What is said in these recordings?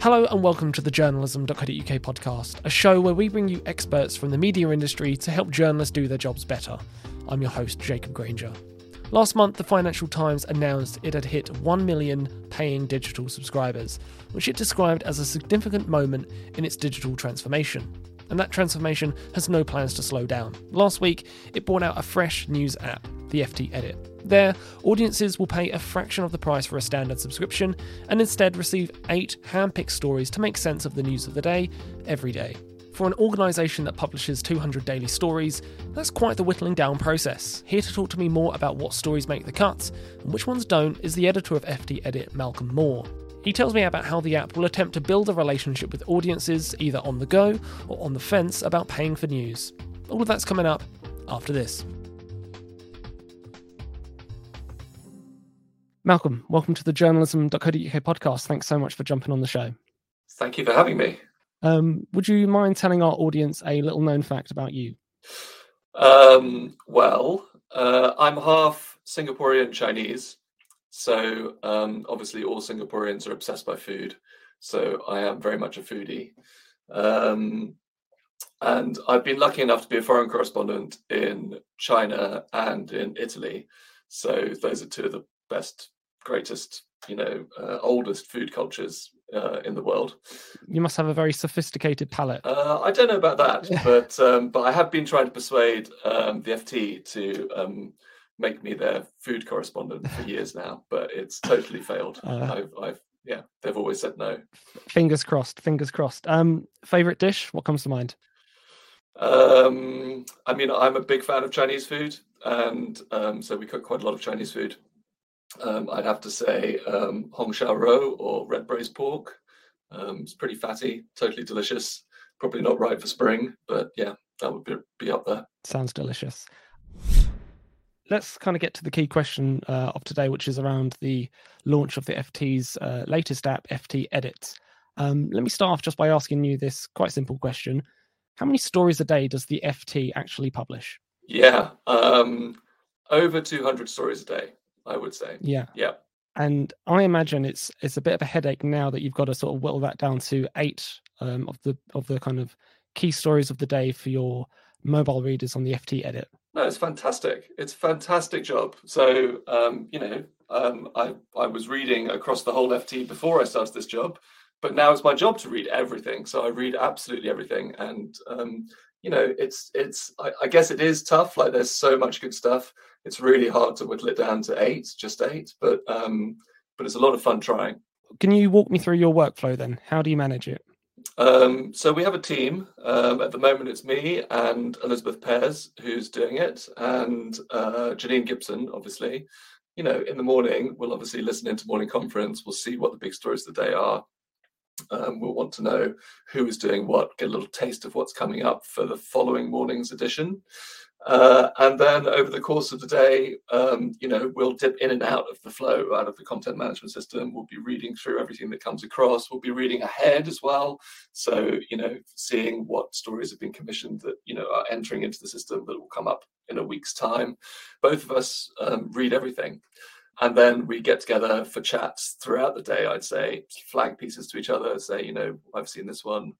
Hello and welcome to the journalism.co.uk podcast, a show where we bring you experts from the media industry to help journalists do their jobs better. I'm your host, Jacob Granger. Last month, the Financial Times announced it had hit 1 million paying digital subscribers, which it described as a significant moment in its digital transformation. And that transformation has no plans to slow down. Last week, it brought out a fresh news app, the FT Edit. There, audiences will pay a fraction of the price for a standard subscription and instead receive eight hand picked stories to make sense of the news of the day every day. For an organisation that publishes 200 daily stories, that's quite the whittling down process. Here to talk to me more about what stories make the cuts and which ones don't is the editor of FT Edit, Malcolm Moore. He tells me about how the app will attempt to build a relationship with audiences, either on the go or on the fence, about paying for news. All of that's coming up after this. Malcolm, welcome to the journalism.co.uk podcast. Thanks so much for jumping on the show. Thank you for having me. Um, would you mind telling our audience a little known fact about you? Um, well, uh, I'm half Singaporean Chinese. So um, obviously, all Singaporeans are obsessed by food. So I am very much a foodie. Um, and I've been lucky enough to be a foreign correspondent in China and in Italy. So those are two of the best greatest, you know, uh, oldest food cultures uh, in the world. You must have a very sophisticated palate. Uh, I don't know about that, but um, but I have been trying to persuade um, the FT to um, make me their food correspondent for years now, but it's totally failed. Uh, I've, I've, yeah, they've always said no. Fingers crossed. Fingers crossed. Um, favorite dish? What comes to mind? Um, I mean, I'm a big fan of Chinese food, and um, so we cook quite a lot of Chinese food um, I'd have to say um, Hong Shao Rou or red braised pork. Um, it's pretty fatty, totally delicious. Probably not right for spring, but yeah, that would be, be up there. Sounds delicious. Let's kind of get to the key question uh, of today, which is around the launch of the FT's uh, latest app, FT Edits. Um, let me start off just by asking you this quite simple question: How many stories a day does the FT actually publish? Yeah, um, over 200 stories a day. I would say. Yeah. Yeah. And I imagine it's it's a bit of a headache now that you've got to sort of whittle that down to eight um, of the of the kind of key stories of the day for your mobile readers on the FT edit. No, it's fantastic. It's a fantastic job. So um, you know, um, I I was reading across the whole FT before I started this job, but now it's my job to read everything. So I read absolutely everything, and um, you know, it's it's I, I guess it is tough. Like there's so much good stuff it's really hard to whittle it down to eight, just eight, but um, but it's a lot of fun trying. Can you walk me through your workflow then? How do you manage it? Um, so we have a team. Um, at the moment, it's me and Elizabeth Pears who's doing it, and uh, Janine Gibson, obviously. You know, in the morning, we'll obviously listen into morning conference. We'll see what the big stories of the day are. Um, we'll want to know who is doing what, get a little taste of what's coming up for the following morning's edition. Uh, and then over the course of the day, um, you know, we'll dip in and out of the flow, out of the content management system. We'll be reading through everything that comes across. We'll be reading ahead as well. So, you know, seeing what stories have been commissioned that, you know, are entering into the system that will come up in a week's time. Both of us um, read everything. And then we get together for chats throughout the day, I'd say, flag pieces to each other, say, you know, I've seen this one,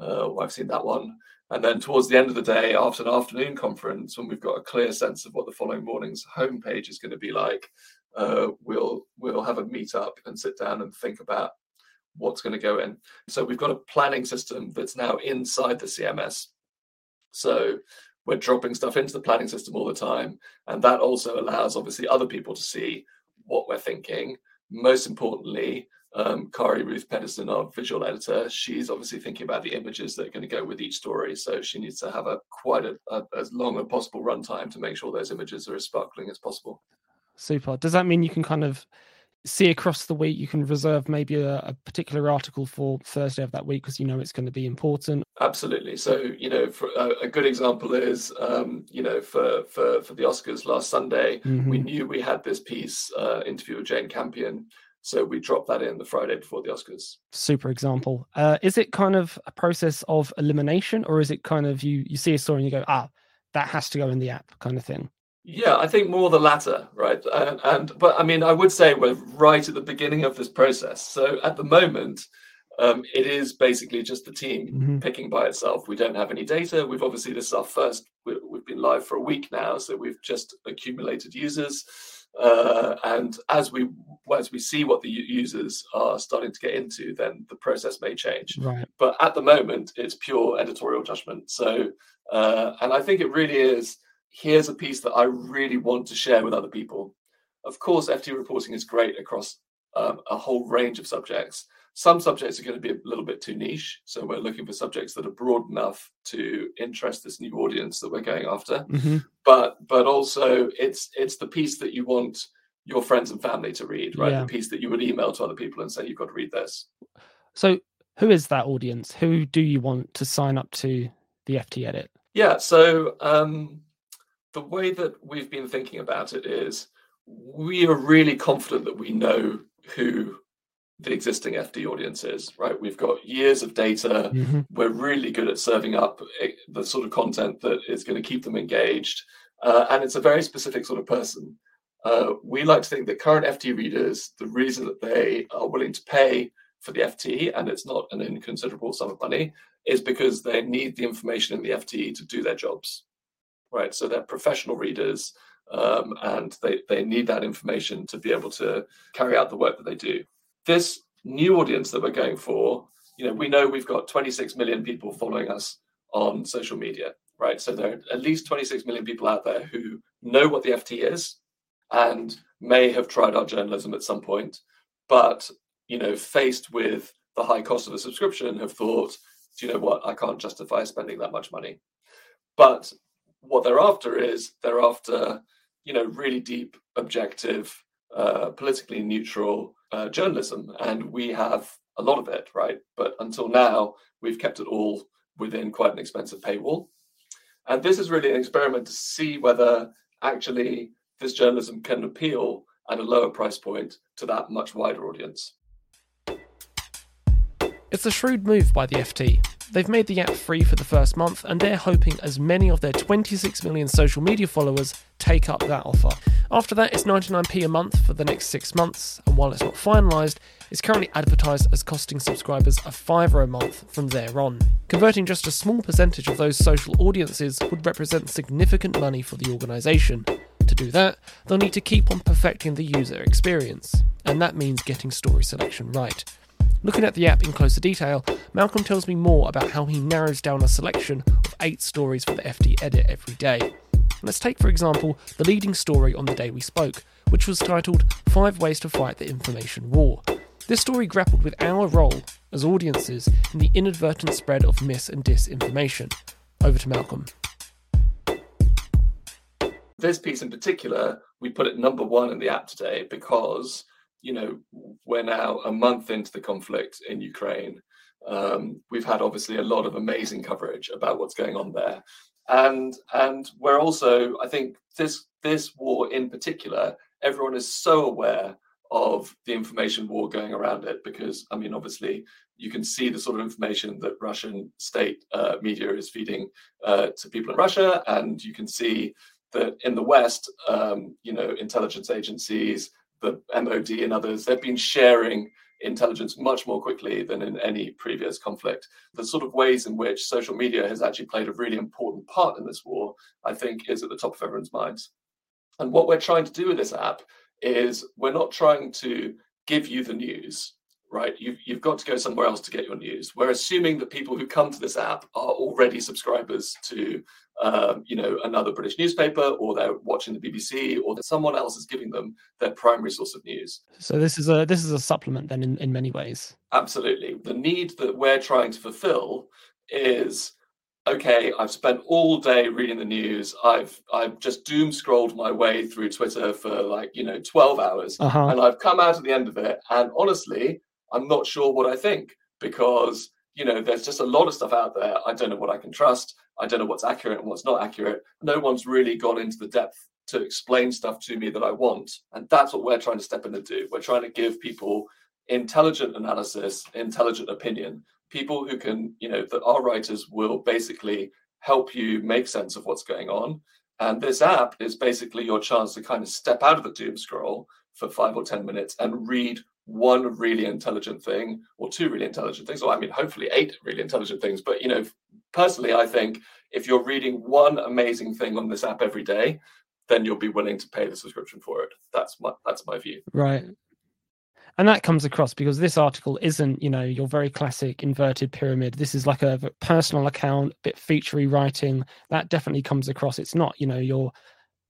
uh, I've seen that one and then towards the end of the day, after an afternoon conference, when we've got a clear sense of what the following morning's homepage is going to be like, uh, we'll we'll have a meet up and sit down and think about what's going to go in. So we've got a planning system that's now inside the CMS. So we're dropping stuff into the planning system all the time, and that also allows obviously other people to see what we're thinking. Most importantly, um, Kari Ruth Pedersen, our visual editor, she's obviously thinking about the images that are going to go with each story. So she needs to have a quite a, a, as long a possible runtime to make sure those images are as sparkling as possible. Super. Does that mean you can kind of see across the week? You can reserve maybe a, a particular article for Thursday of that week because you know it's going to be important. Absolutely. So you know, for, uh, a good example is um, you know for for for the Oscars last Sunday, mm-hmm. we knew we had this piece uh, interview with Jane Campion so we dropped that in the Friday before the Oscars. Super example. Uh, is it kind of a process of elimination, or is it kind of you you see a story and you go, ah, that has to go in the app, kind of thing? Yeah, I think more the latter, right? And, and but I mean, I would say we're right at the beginning of this process. So at the moment, um, it is basically just the team Mhm. picking by itself. We don't have any data. We've obviously this is our first. we- We've been live for a week now, so we've just accumulated users. Uh, and as we as we see what the users are starting to get into, then the process may change. Right. But at the moment, it's pure editorial judgment. So, uh, and I think it really is. Here's a piece that I really want to share with other people. Of course, FT reporting is great across um, a whole range of subjects. Some subjects are going to be a little bit too niche, so we're looking for subjects that are broad enough to interest this new audience that we're going after. hmm But but also, it's it's the piece that you want your friends and family to read, right? Yeah. The piece that you would email to other people and say you've got to read this. So, who is that audience? Who do you want to sign up to the FT Edit? Yeah. So um, the way that we've been thinking about it is we are really confident that we know who the existing FT audience is, right? We've got years of data. hmm We're really good at serving up eh, the sort of content that is going to keep them engaged. Uh, and it's a very specific sort of person. Uh, we like to think that current FT readers, the reason that they are willing to pay for the FT, and it's not an inconsiderable sum of money, is because they need the information in the FT to do their jobs, right? So they're professional readers, um, and they they need that information to be able to carry out the work that they do. This new audience that we're going for, you know, we know we've got 26 million people following us on social media, right? So there are at least 26 million people out there who know what the FT is and may have tried our journalism at some point, but you know, faced with the high cost of a subscription, have thought, do you know what? I can't justify spending that much money. But what they're after is they're after, you know, really deep, objective, uh, politically neutral uh, journalism, and we have a lot of it, right? But until now, we've kept it all within quite an expensive paywall. And this is really an experiment to see whether actually this journalism can appeal at a lower price point to that much wider audience. It's a shrewd move by the FT. They've made the app free for the first month, and they're hoping as many of their 26 million social media followers take up that offer. After that, it's 99p a month for the next six months, and while it's not finalised, it's currently advertised as costing subscribers a fiver a month from there on. Converting just a small percentage of those social audiences would represent significant money for the organisation. To do that, they'll need to keep on perfecting the user experience, and that means getting story selection right. Looking at the app in closer detail, Malcolm tells me more about how he narrows down a selection of eight stories for the FT edit every day. Let's take, for example, the leading story on the day we spoke, which was titled Five Ways to Fight the Information War. This story grappled with our role as audiences in the inadvertent spread of mis and disinformation. Over to Malcolm. This piece in particular, we put it number one in the app today because, you know, we're now a month into the conflict in Ukraine. Um, we've had obviously a lot of amazing coverage about what's going on there. And and we're also, I think this this war in particular, everyone is so aware of the information war going around it because I mean obviously you can see the sort of information that Russian state uh, media is feeding uh, to people in Russia, and you can see that in the West, um, you know, intelligence agencies, the MOD, and others, they've been sharing intelligence much more quickly than in any previous conflict. The sort of ways in which social media has actually played a really important part in this war, I think, is at the top of everyone's minds. And what we're trying to do with this app is we're not trying to give you the news, right? You've, you've got to go somewhere else to get your news. We're assuming that people who come to this app are already subscribers to, um, you know, another British newspaper, or they're watching the BBC, or that someone else is giving them their primary source of news. So this is a this is a supplement then in, in many ways. Absolutely. The need that we're trying to fulfill is okay, I've spent all day reading the news. I've I've just doom scrolled my way through Twitter for like, you know, 12 hours. Uh-huh. And I've come out at the end of it. And honestly, I'm not sure what I think because, you know, there's just a lot of stuff out there. I don't know what I can trust. I don't know what's accurate and what's not accurate. No one's really gone into the depth to explain stuff to me that I want. And that's what we're trying to step in and do. We're trying to give people intelligent analysis, intelligent opinion, people who can, you know, that our writers will basically help you make sense of what's going on. And this app is basically your chance to kind of step out of the doom scroll for five or 10 minutes and read one really intelligent thing or two really intelligent things, or I mean, hopefully eight really intelligent things. But you know, personally, I think if you're reading one amazing thing on this app every day, then you'll be willing to pay the subscription for it. That's my that's my view. Right. And that comes across because this article isn't, you know, your very classic inverted pyramid. This is like a personal account, bit featurey writing. That definitely comes across. It's not, you know, your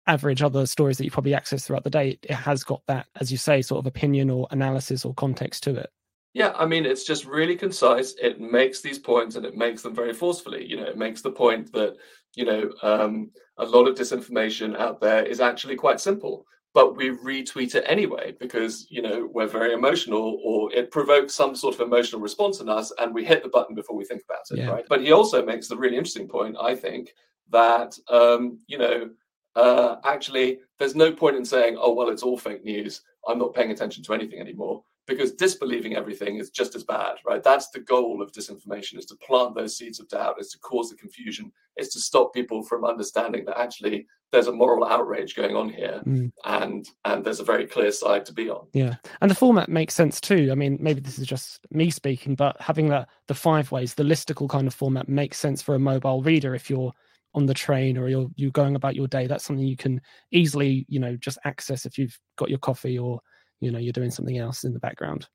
average other stories that you probably access throughout the day. It has got that, as you say, sort of opinion or analysis or context to it. Yeah, I mean, it's just really concise. It makes these points and it makes them very forcefully. You know, it makes the point that, you know, um, a lot of disinformation out there is actually quite simple, but we retweet it anyway because, you know, we're very emotional or it provokes some sort of emotional response in us and we hit the button before we think about it, yeah. right? But he also makes the really interesting point, I think, that, um, you know, uh, actually, there's no point in saying, oh, well, it's all fake news. I'm not paying attention to anything anymore because disbelieving everything is just as bad, right? That's the goal of disinformation is to plant those seeds of doubt, is to cause the confusion, is to stop people from understanding that actually there's a moral outrage going on here mm. and and there's a very clear side to be on. Yeah. And the format makes sense too. I mean, maybe this is just me speaking, but having the the five ways, the listicle kind of format makes sense for a mobile reader if you're on the train or you're you're going about your day. That's something you can easily, you know, just access if you've got your coffee or you know you're doing something else in the background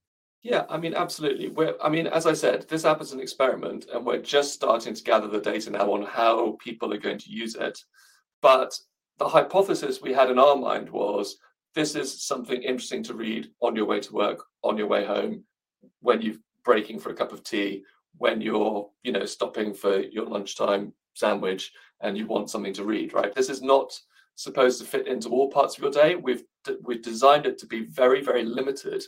yeah i mean absolutely we're i mean as i said this app is an experiment and we're just starting to gather the data now on how people are going to use it but the hypothesis we had in our mind was this is something interesting to read on your way to work on your way home when you're breaking for a cup of tea when you're you know stopping for your lunchtime sandwich and you want something to read right this is not supposed to fit into all parts of your day. We've we've designed it to be very very limited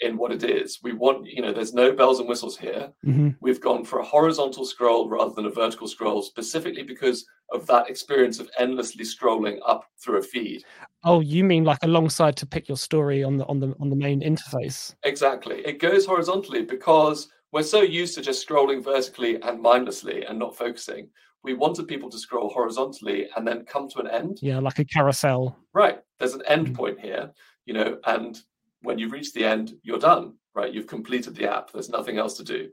in what it is. We want you know there's no bells and whistles here. Mm-hmm. We've gone for a horizontal scroll rather than a vertical scroll specifically because of that experience of endlessly scrolling up through a feed. Oh, you mean like alongside to pick your story on the on the on the main interface? Exactly. It goes horizontally because we're so used to just scrolling vertically and mindlessly and not focusing we wanted people to scroll horizontally and then come to an end. Yeah, like a carousel. Right. There's an end mm. point here, you know, and when you reach the end, you're done, right? You've completed the app. There's nothing else to do.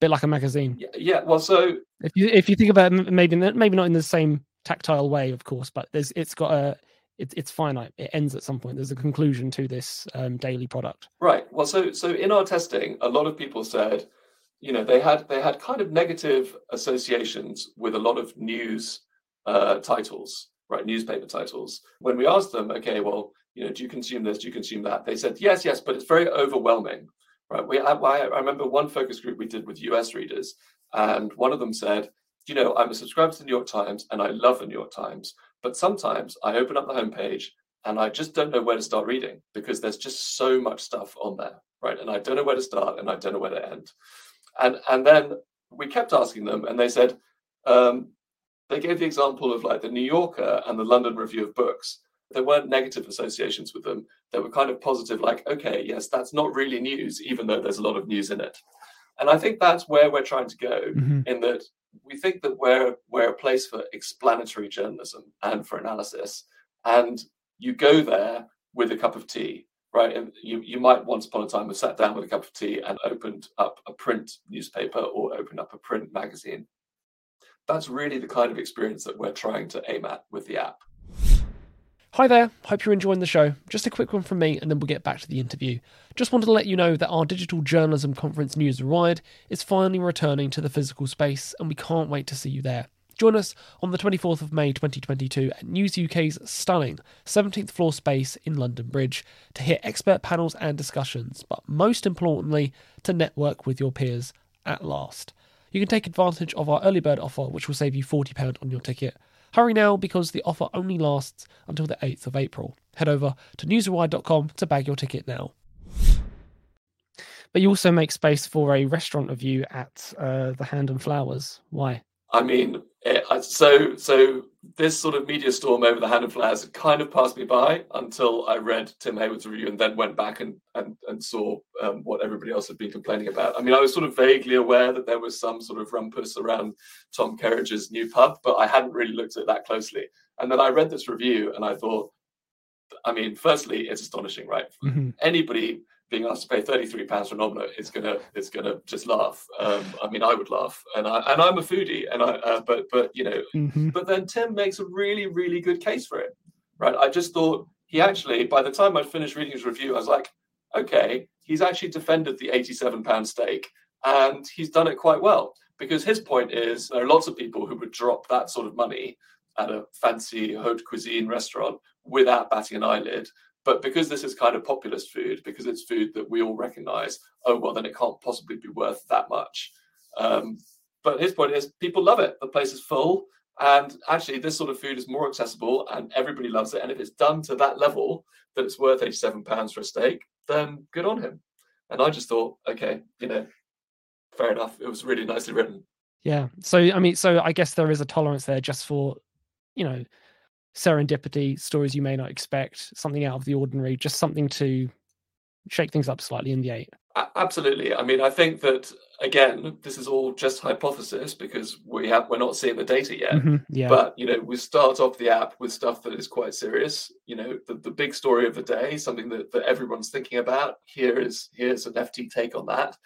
Bit like a magazine. Yeah. yeah well, so if you if you think about it, maybe maybe not in the same tactile way, of course, but there's it's got a it, it's finite. It ends at some point. There's a conclusion to this um, daily product. Right. Well, so so in our testing, a lot of people said, you know they had they had kind of negative associations with a lot of news uh, titles right newspaper titles. When we asked them okay well you know do you consume this? Do you consume that? They said yes yes but it's very overwhelming. Right we I, I remember one focus group we did with us readers and one of them said you know i'm a subscriber to the new york times and i love the new york times but sometimes i open up the homepage and i just don't know where to start reading because there's just so much stuff on there right and i don't know where to start and i don't know where to end and and then we kept asking them, and they said um, they gave the example of like the New Yorker and the London Review of Books. There weren't negative associations with them. They were kind of positive, like, okay, yes, that's not really news, even though there's a lot of news in it. And I think that's where we're trying to go, mm-hmm. in that we think that we're we're a place for explanatory journalism and for analysis. And you go there with a cup of tea right? And you, you might once upon a time have sat down with a cup of tea and opened up a print newspaper or opened up a print magazine. That's really the kind of experience that we're trying to aim at with the app. Hi there, hope you're enjoying the show. Just a quick one from me and then we'll get back to the interview. Just wanted to let you know that our digital journalism conference News Rewired is finally returning to the physical space and we can't wait to see you there. Join us on the 24th of May 2022 at News UK's stunning 17th floor space in London Bridge to hear expert panels and discussions, but most importantly, to network with your peers at last. You can take advantage of our early bird offer, which will save you £40 on your ticket. Hurry now because the offer only lasts until the 8th of April. Head over to newsrewired.com to bag your ticket now. But you also make space for a restaurant review at uh, the Hand and Flowers. Why? I mean, it, so so this sort of media storm over the Hand and Flowers kind of passed me by until I read Tim Hayward's review and then went back and and, and saw um, what everybody else had been complaining about. I mean, I was sort of vaguely aware that there was some sort of rumpus around Tom Kerridge's new pub, but I hadn't really looked at that closely. And then I read this review and I thought, I mean, firstly, it's astonishing, right? Mm-hmm. Anybody being asked to pay 33 pounds for an omelette is gonna is gonna just laugh. Um, I mean, I would laugh, and I and I'm a foodie, and I uh, but but you know, mm-hmm. but then Tim makes a really really good case for it, right? I just thought he actually by the time I'd finished reading his review, I was like, okay, he's actually defended the 87 pound steak, and he's done it quite well because his point is there are lots of people who would drop that sort of money at a fancy haute cuisine restaurant without batting an eyelid but because this is kind of populist food, because it's food that we all recognize, oh, well, then it can't possibly be worth that much. Um, but his point is people love it. The place is full. And actually, this sort of food is more accessible and everybody loves it. And if it's done to that level that it's worth £87 for a steak, then good on him. And I just thought, okay, you know, fair enough. It was really nicely written. Yeah. So, I mean, so I guess there is a tolerance there just for, you know, serendipity, stories you may not expect, something out of the ordinary, just something to shake things up slightly in the eight. Absolutely. I mean, I think that again, this is all just hypothesis because we have we're not seeing the data yet. Mm-hmm, yeah. But you know, we start off the app with stuff that is quite serious. You know, the, the big story of the day, something that, that everyone's thinking about. Here is here's an FT take on that.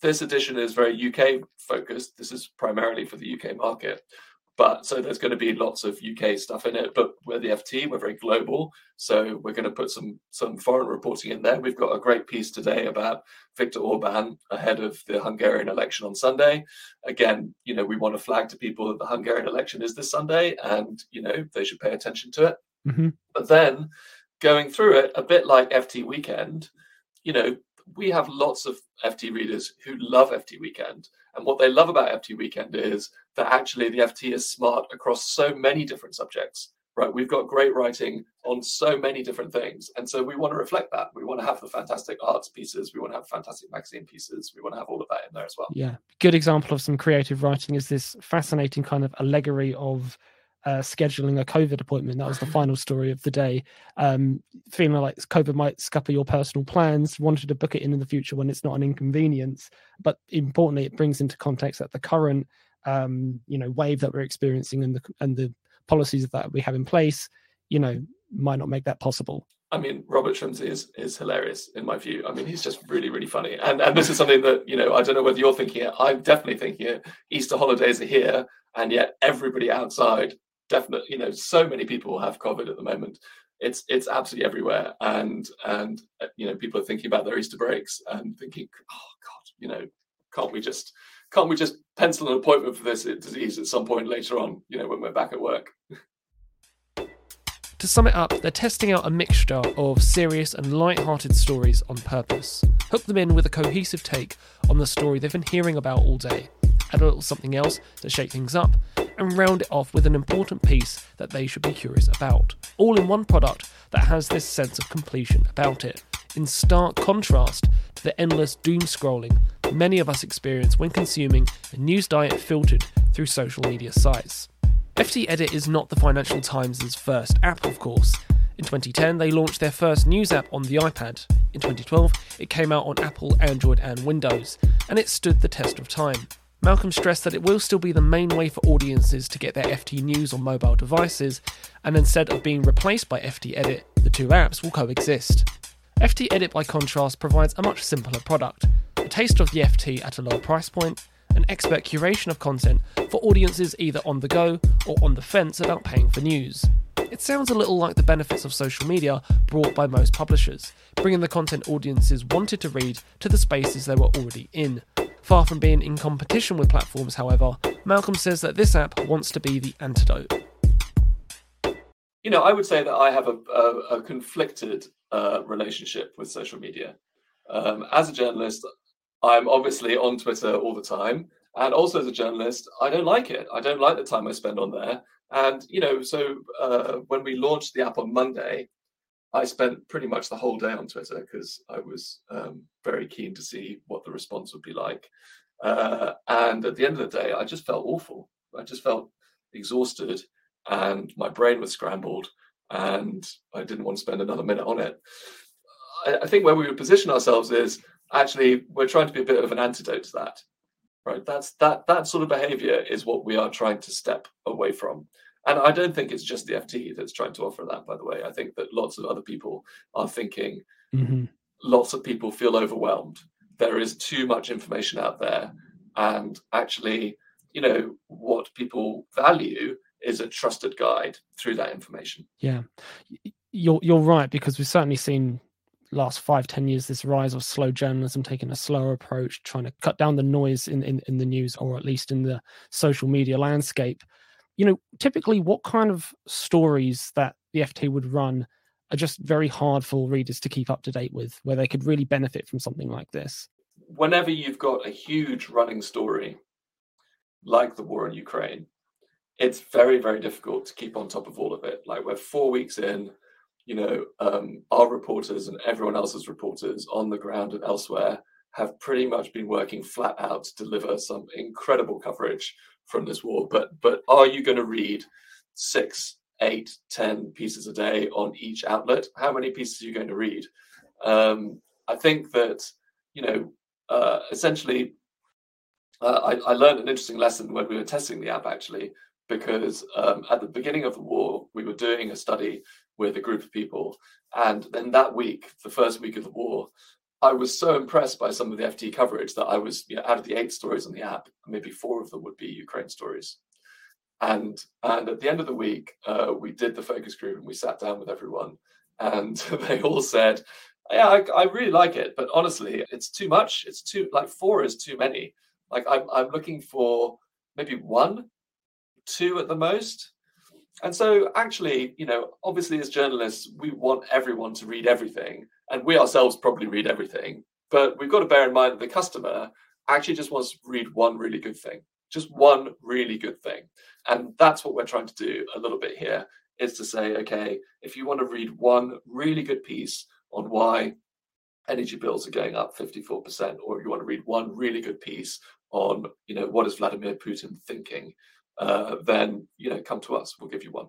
This edition is very UK focused. This is primarily for the UK market. But so there's going to be lots of UK stuff in it. But we're the FT, we're very global, so we're going to put some some foreign reporting in there. We've got a great piece today about Viktor Orban ahead of the Hungarian election on Sunday. Again, you know, we want to flag to people that the Hungarian election is this Sunday, and you know they should pay attention to it. Mm-hmm. But then going through it, a bit like FT Weekend, you know, we have lots of FT readers who love FT Weekend. And what they love about FT Weekend is that actually the FT is smart across so many different subjects, right? We've got great writing on so many different things. And so we want to reflect that. We want to have the fantastic arts pieces. We want to have fantastic magazine pieces. We want to have all of that in there as well. Yeah. Good example of some creative writing is this fascinating kind of allegory of uh, scheduling a COVID appointment. That was the final story of the day. Um, feeling like COVID might scupper your personal plans, wanted to book it in in the future when it's not an inconvenience. But importantly, it brings into context that the current, um, you know, wave that we're experiencing and the and the policies that we have in place, you know, might not make that possible. I mean, Robert Shrimsley is is hilarious in my view. I mean, he's just really, really funny. And and this is something that, you know, I don't know whether you're thinking it. I'm definitely thinking it. Easter holidays are here, and yet everybody outside definitely, you know, so many people have COVID at the moment. It's it's absolutely everywhere, and and uh, you know, people are thinking about their Easter breaks and thinking, oh God, you know, can't we just can't we just pencil an appointment for this disease at some point later on? You know, when we're back at work. To sum it up, they're testing out a mixture of serious and light-hearted stories on purpose. Hook them in with a cohesive take on the story they've been hearing about all day. Add a little something else to shake things up, and round it off with an important piece that they should be curious about. All in one product that has this sense of completion about it, in stark contrast to the endless doom scrolling many of us experience when consuming a news diet filtered through social media sites. FT Edit is not the Financial Times' first app, of course. In 2010, they launched their first news app on the iPad. In 2012, it came out on Apple, Android, and Windows, and it stood the test of time. Malcolm stressed that it will still be the main way for audiences to get their FT news on mobile devices, and instead of being replaced by FT Edit, the two apps will coexist. FT Edit, by contrast, provides a much simpler product a taste of the FT at a lower price point, an expert curation of content for audiences either on the go or on the fence about paying for news. It sounds a little like the benefits of social media brought by most publishers, bringing the content audiences wanted to read to the spaces they were already in, Far from being in competition with platforms, however, Malcolm says that this app wants to be the antidote. You know, I would say that I have a, a, a conflicted uh, relationship with social media. Um, as a journalist, I'm obviously on Twitter all the time. And also as a journalist, I don't like it. I don't like the time I spend on there. And, you know, so uh, when we launched the app on Monday, I spent pretty much the whole day on Twitter because I was um, very keen to see what the response would be like. Uh, and at the end of the day, I just felt awful. I just felt exhausted and my brain was scrambled and I didn't want to spend another minute on it. I, I think where we would position ourselves is actually we're trying to be a bit of an antidote to that. Right. That's that that sort of behavior is what we are trying to step away from. And I don't think it's just the FT that's trying to offer that, by the way. I think that lots of other people are thinking, mm-hmm. lots of people feel overwhelmed. There is too much information out there, and actually, you know, what people value is a trusted guide through that information. Yeah, you're you're right because we've certainly seen last five ten years this rise of slow journalism taking a slower approach trying to cut down the noise in, in in the news or at least in the social media landscape you know typically what kind of stories that the ft would run are just very hard for readers to keep up to date with where they could really benefit from something like this. Whenever you've got a huge running story like the war in ukraine it's very very difficult to keep on top of all of it. Like we're four weeks in you know um, our reporters and everyone else's reporters on the ground and elsewhere have pretty much been working flat out to deliver some incredible coverage from this war but but are you going to read six eight ten pieces a day on each outlet how many pieces are you going to read um, i think that you know uh, essentially uh, I, I learned an interesting lesson when we were testing the app actually because um, at the beginning of the war, we were doing a study with a group of people. And then that week, the first week of the war, I was so impressed by some of the FT coverage that I was, you know, out of the eight stories on the app, maybe four of them would be Ukraine stories. And and at the end of the week, uh, we did the focus group and we sat down with everyone, and they all said, "Yeah, I, I really like it, but honestly, it's too much. It's too like four is too many. Like I'm I'm looking for maybe one two at the most. And so, actually, you know, obviously, as journalists, we want everyone to read everything, and we ourselves probably read everything. But we've got to bear in mind that the customer actually just wants to read one really good thing, just one really good thing. And that's what we're trying to do a little bit here is to say, okay, if you want to read one really good piece on why energy bills are going up 54%, or you want to read one really good piece on, you know, what is Vladimir Putin thinking, uh, then you know come to us. We'll give you one.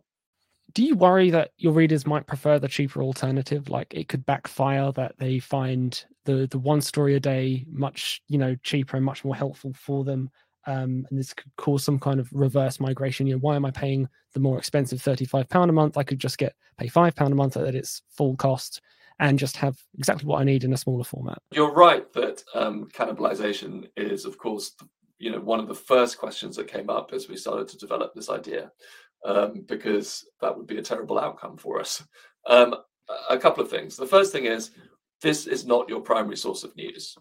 Do you worry that your readers might prefer the cheaper alternative? Like it could backfire that they find the the one story a day much you know cheaper and much more helpful for them, um, and this could cause some kind of reverse migration. You know, why am I paying the more expensive thirty five pound a month? I could just get pay five pound a month at its full cost and just have exactly what I need in a smaller format. You're right that um, cannibalization is, of course, you know one of the first questions that came up as we started to develop this idea um, because that would be a terrible outcome for us. Um, a couple of things. The first thing is this is not your primary source of news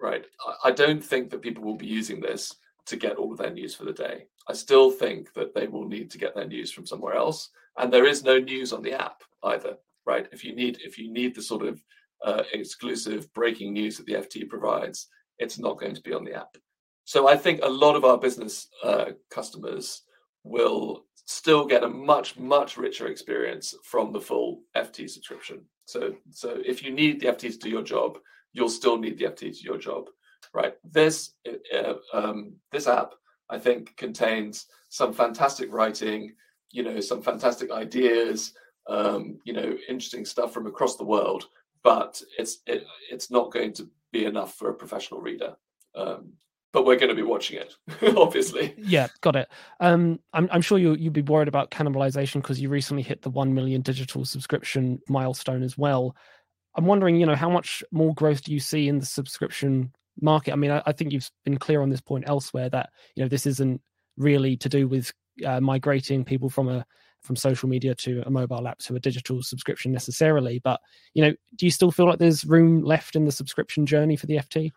right? I don't think that people will be using this to get all of their news for the day. I still think that they will need to get their news from somewhere else and there is no news on the app either right? If you need if you need the sort of uh, exclusive breaking news that the ft provides it's not going to be on the app so I think a lot of our business uh, customers will still get a much much richer experience from the full FT subscription. So so if you need the FT to do your job, you'll still need the FT to do your job, right? This uh, um, this app I think contains some fantastic writing, you know, some fantastic ideas, um, you know, interesting stuff from across the world. But it's it, it's not going to be enough for a professional reader. Um, but we're going to be watching it, obviously. Yeah, got it. Um, I'm, I'm sure you you'd be worried about cannibalization because you recently hit the one million digital subscription milestone as well. I'm wondering, you know, how much more growth do you see in the subscription market? I mean, I, I think you've been clear on this point elsewhere that you know this isn't really to do with uh, migrating people from a from social media to a mobile app to a digital subscription necessarily. But you know, do you still feel like there's room left in the subscription journey for the FT?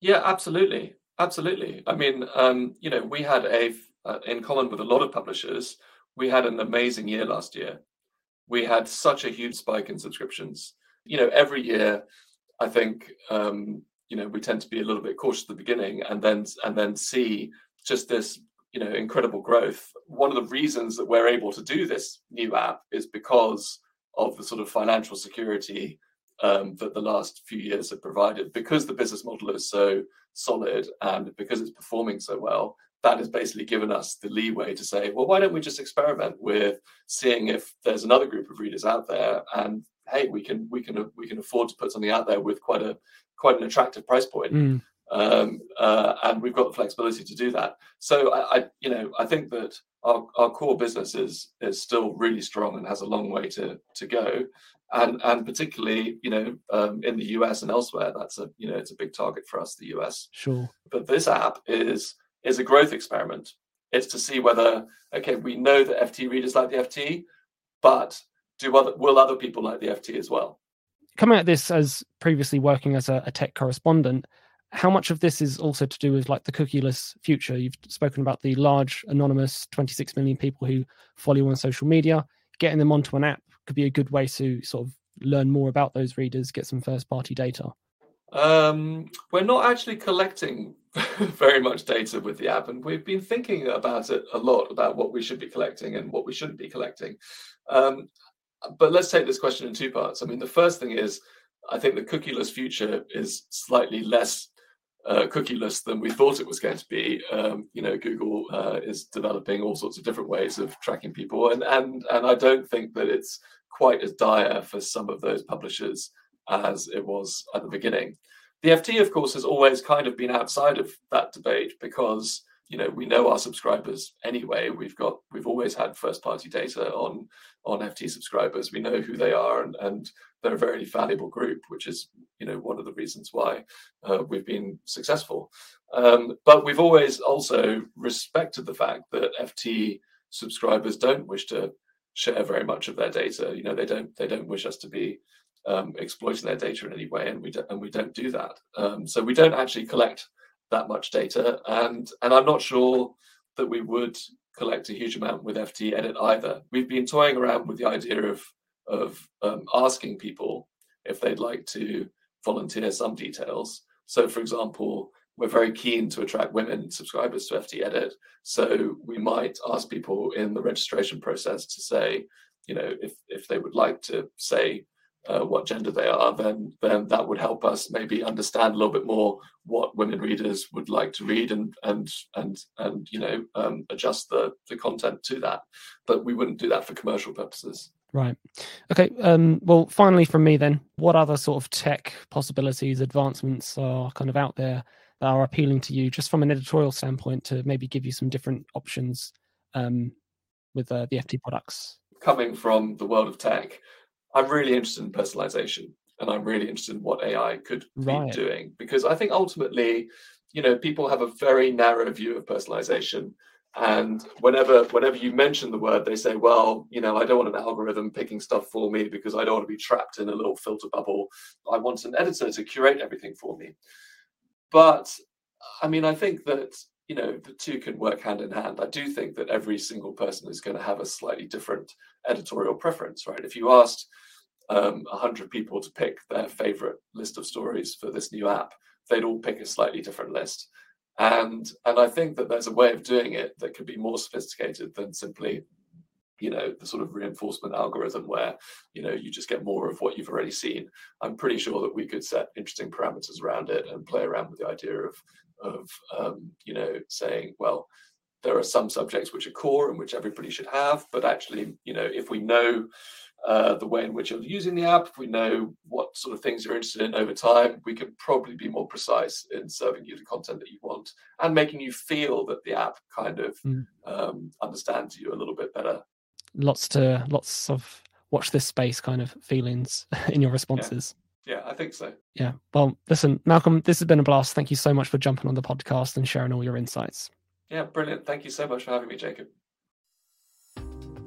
Yeah, absolutely. Absolutely. I mean, um, you know, we had a, uh, in common with a lot of publishers, we had an amazing year last year. We had such a huge spike in subscriptions. You know, every year, I think, um, you know, we tend to be a little bit cautious at the beginning, and then and then see just this, you know, incredible growth. One of the reasons that we're able to do this new app is because of the sort of financial security that the last few years have provided. Because the business model is so solid and because it's performing so well, that has basically given us the leeway to say, well, why don't we just experiment with seeing if there's another group of readers out there, and hey, we can we can we can afford to put something out there with quite a quite an attractive price point. Mm. Um, uh, and we've got the flexibility to do that. So I, I, you know, I think that our, our core business is is still really strong and has a long way to to go. And and particularly you know um, in the US and elsewhere that's a you know it's a big target for us the US sure. But this app is is a growth experiment. It's to see whether okay we know that FT readers like the FT but do other will other people like the FT as well? Coming at this as previously working as a, a tech correspondent how much of this is also to do with like the cookieless future? You've spoken about the large anonymous 26 million people who follow you on social media. Getting them onto an app could be a good way to sort of learn more about those readers get some first party data. Um, we're not actually collecting very much data with the app and we've been thinking about it a lot about what we should be collecting and what we shouldn't be collecting. Um, but let's take this question in two parts. I mean the first thing is I think the cookieless future is slightly less uh, cookieless than we thought it was going to be. Um, you know, Google uh, is developing all sorts of different ways of tracking people, and and and I don't think that it's quite as dire for some of those publishers as it was at the beginning. The FT, of course, has always kind of been outside of that debate because you know we know our subscribers anyway. We've got we've always had first party data on on FT subscribers. We know who they are, and and they're a very valuable group, which is you know one of the reasons why uh, we've been successful. Um, but we've always also respected the fact that FT subscribers don't wish to share very much of their data. You know, they don't they don't wish us to be um, exploiting their data in any way, and we don't, and we don't do that. Um, so we don't actually collect that much data, and and I'm not sure that we would collect a huge amount with FT Edit either. We've been toying around with the idea of of um, asking people if they'd like to volunteer some details. So, for example, we're very keen to attract women subscribers to FT Edit. So we might ask people in the registration process to say, you know, if if they would like to say uh, what gender they are, then then that would help us maybe understand a little bit more what women readers would like to read and and and and you know um, adjust the the content to that. But we wouldn't do that for commercial purposes. Right. Okay. Um, well, finally, from me then, what other sort of tech possibilities, advancements are kind of out there that are appealing to you, just from an editorial standpoint, to maybe give you some different options um, with uh, the FT products? Coming from the world of tech, I'm really interested in personalization, and I'm really interested in what AI could right. be doing because I think ultimately, you know, people have a very narrow view of personalization and whenever whenever you mention the word they say well you know i don't want an algorithm picking stuff for me because i don't want to be trapped in a little filter bubble. I want an editor to curate everything for me. But i mean i think that you know the two can work hand in hand. I do think that every single person is going to have a slightly different editorial preference right? If you asked um, 100 people to pick their favorite list of stories for this new app they'd all pick a slightly different list. And and I think that there's a way of doing it that could be more sophisticated than simply you know the sort of reinforcement algorithm where you know you just get more of what you've already seen. I'm pretty sure that we could set interesting parameters around it and play around with the idea of of um, you know saying well there are some subjects which are core and which everybody should have but actually you know if we know uh, the way in which you're using the app, if we know what sort of things you're interested in over time, we can probably be more precise in serving you the content that you want and making you feel that the app kind of mm. um, understands you a little bit better. Lots to lots of watch this space kind of feelings in your responses. Yeah. yeah, I think so. Yeah. Well, listen, Malcolm, this has been a blast. Thank you so much for jumping on the podcast and sharing all your insights. Yeah, brilliant. Thank you so much for having me, Jacob.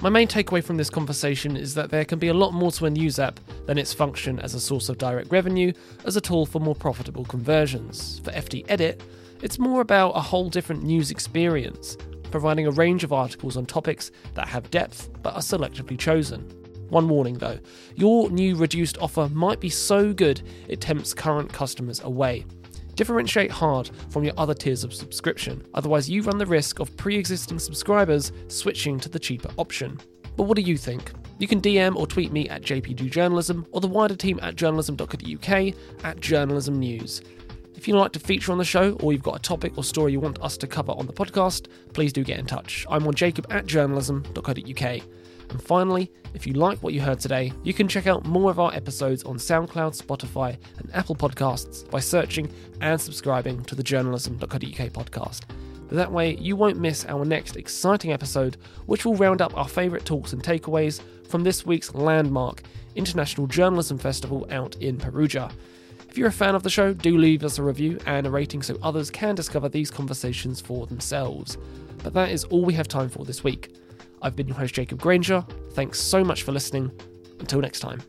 My main takeaway from this conversation is that there can be a lot more to a news app than its function as a source of direct revenue as a tool for more profitable conversions. For FT Edit, it's more about a whole different news experience, providing a range of articles on topics that have depth but are selectively chosen. One warning though, your new reduced offer might be so good it tempts current customers away. Differentiate hard from your other tiers of subscription, otherwise, you run the risk of pre existing subscribers switching to the cheaper option. But what do you think? You can DM or tweet me at JPDJournalism or the wider team at journalism.co.uk at journalism news. If you'd like to feature on the show or you've got a topic or story you want us to cover on the podcast, please do get in touch. I'm on jacob at journalism.co.uk. And finally, if you like what you heard today, you can check out more of our episodes on SoundCloud, Spotify, and Apple Podcasts by searching and subscribing to the journalism.co.uk podcast. That way, you won't miss our next exciting episode, which will round up our favourite talks and takeaways from this week's landmark International Journalism Festival out in Perugia. If you're a fan of the show, do leave us a review and a rating so others can discover these conversations for themselves. But that is all we have time for this week. I've been your host, Jacob Granger. Thanks so much for listening. Until next time.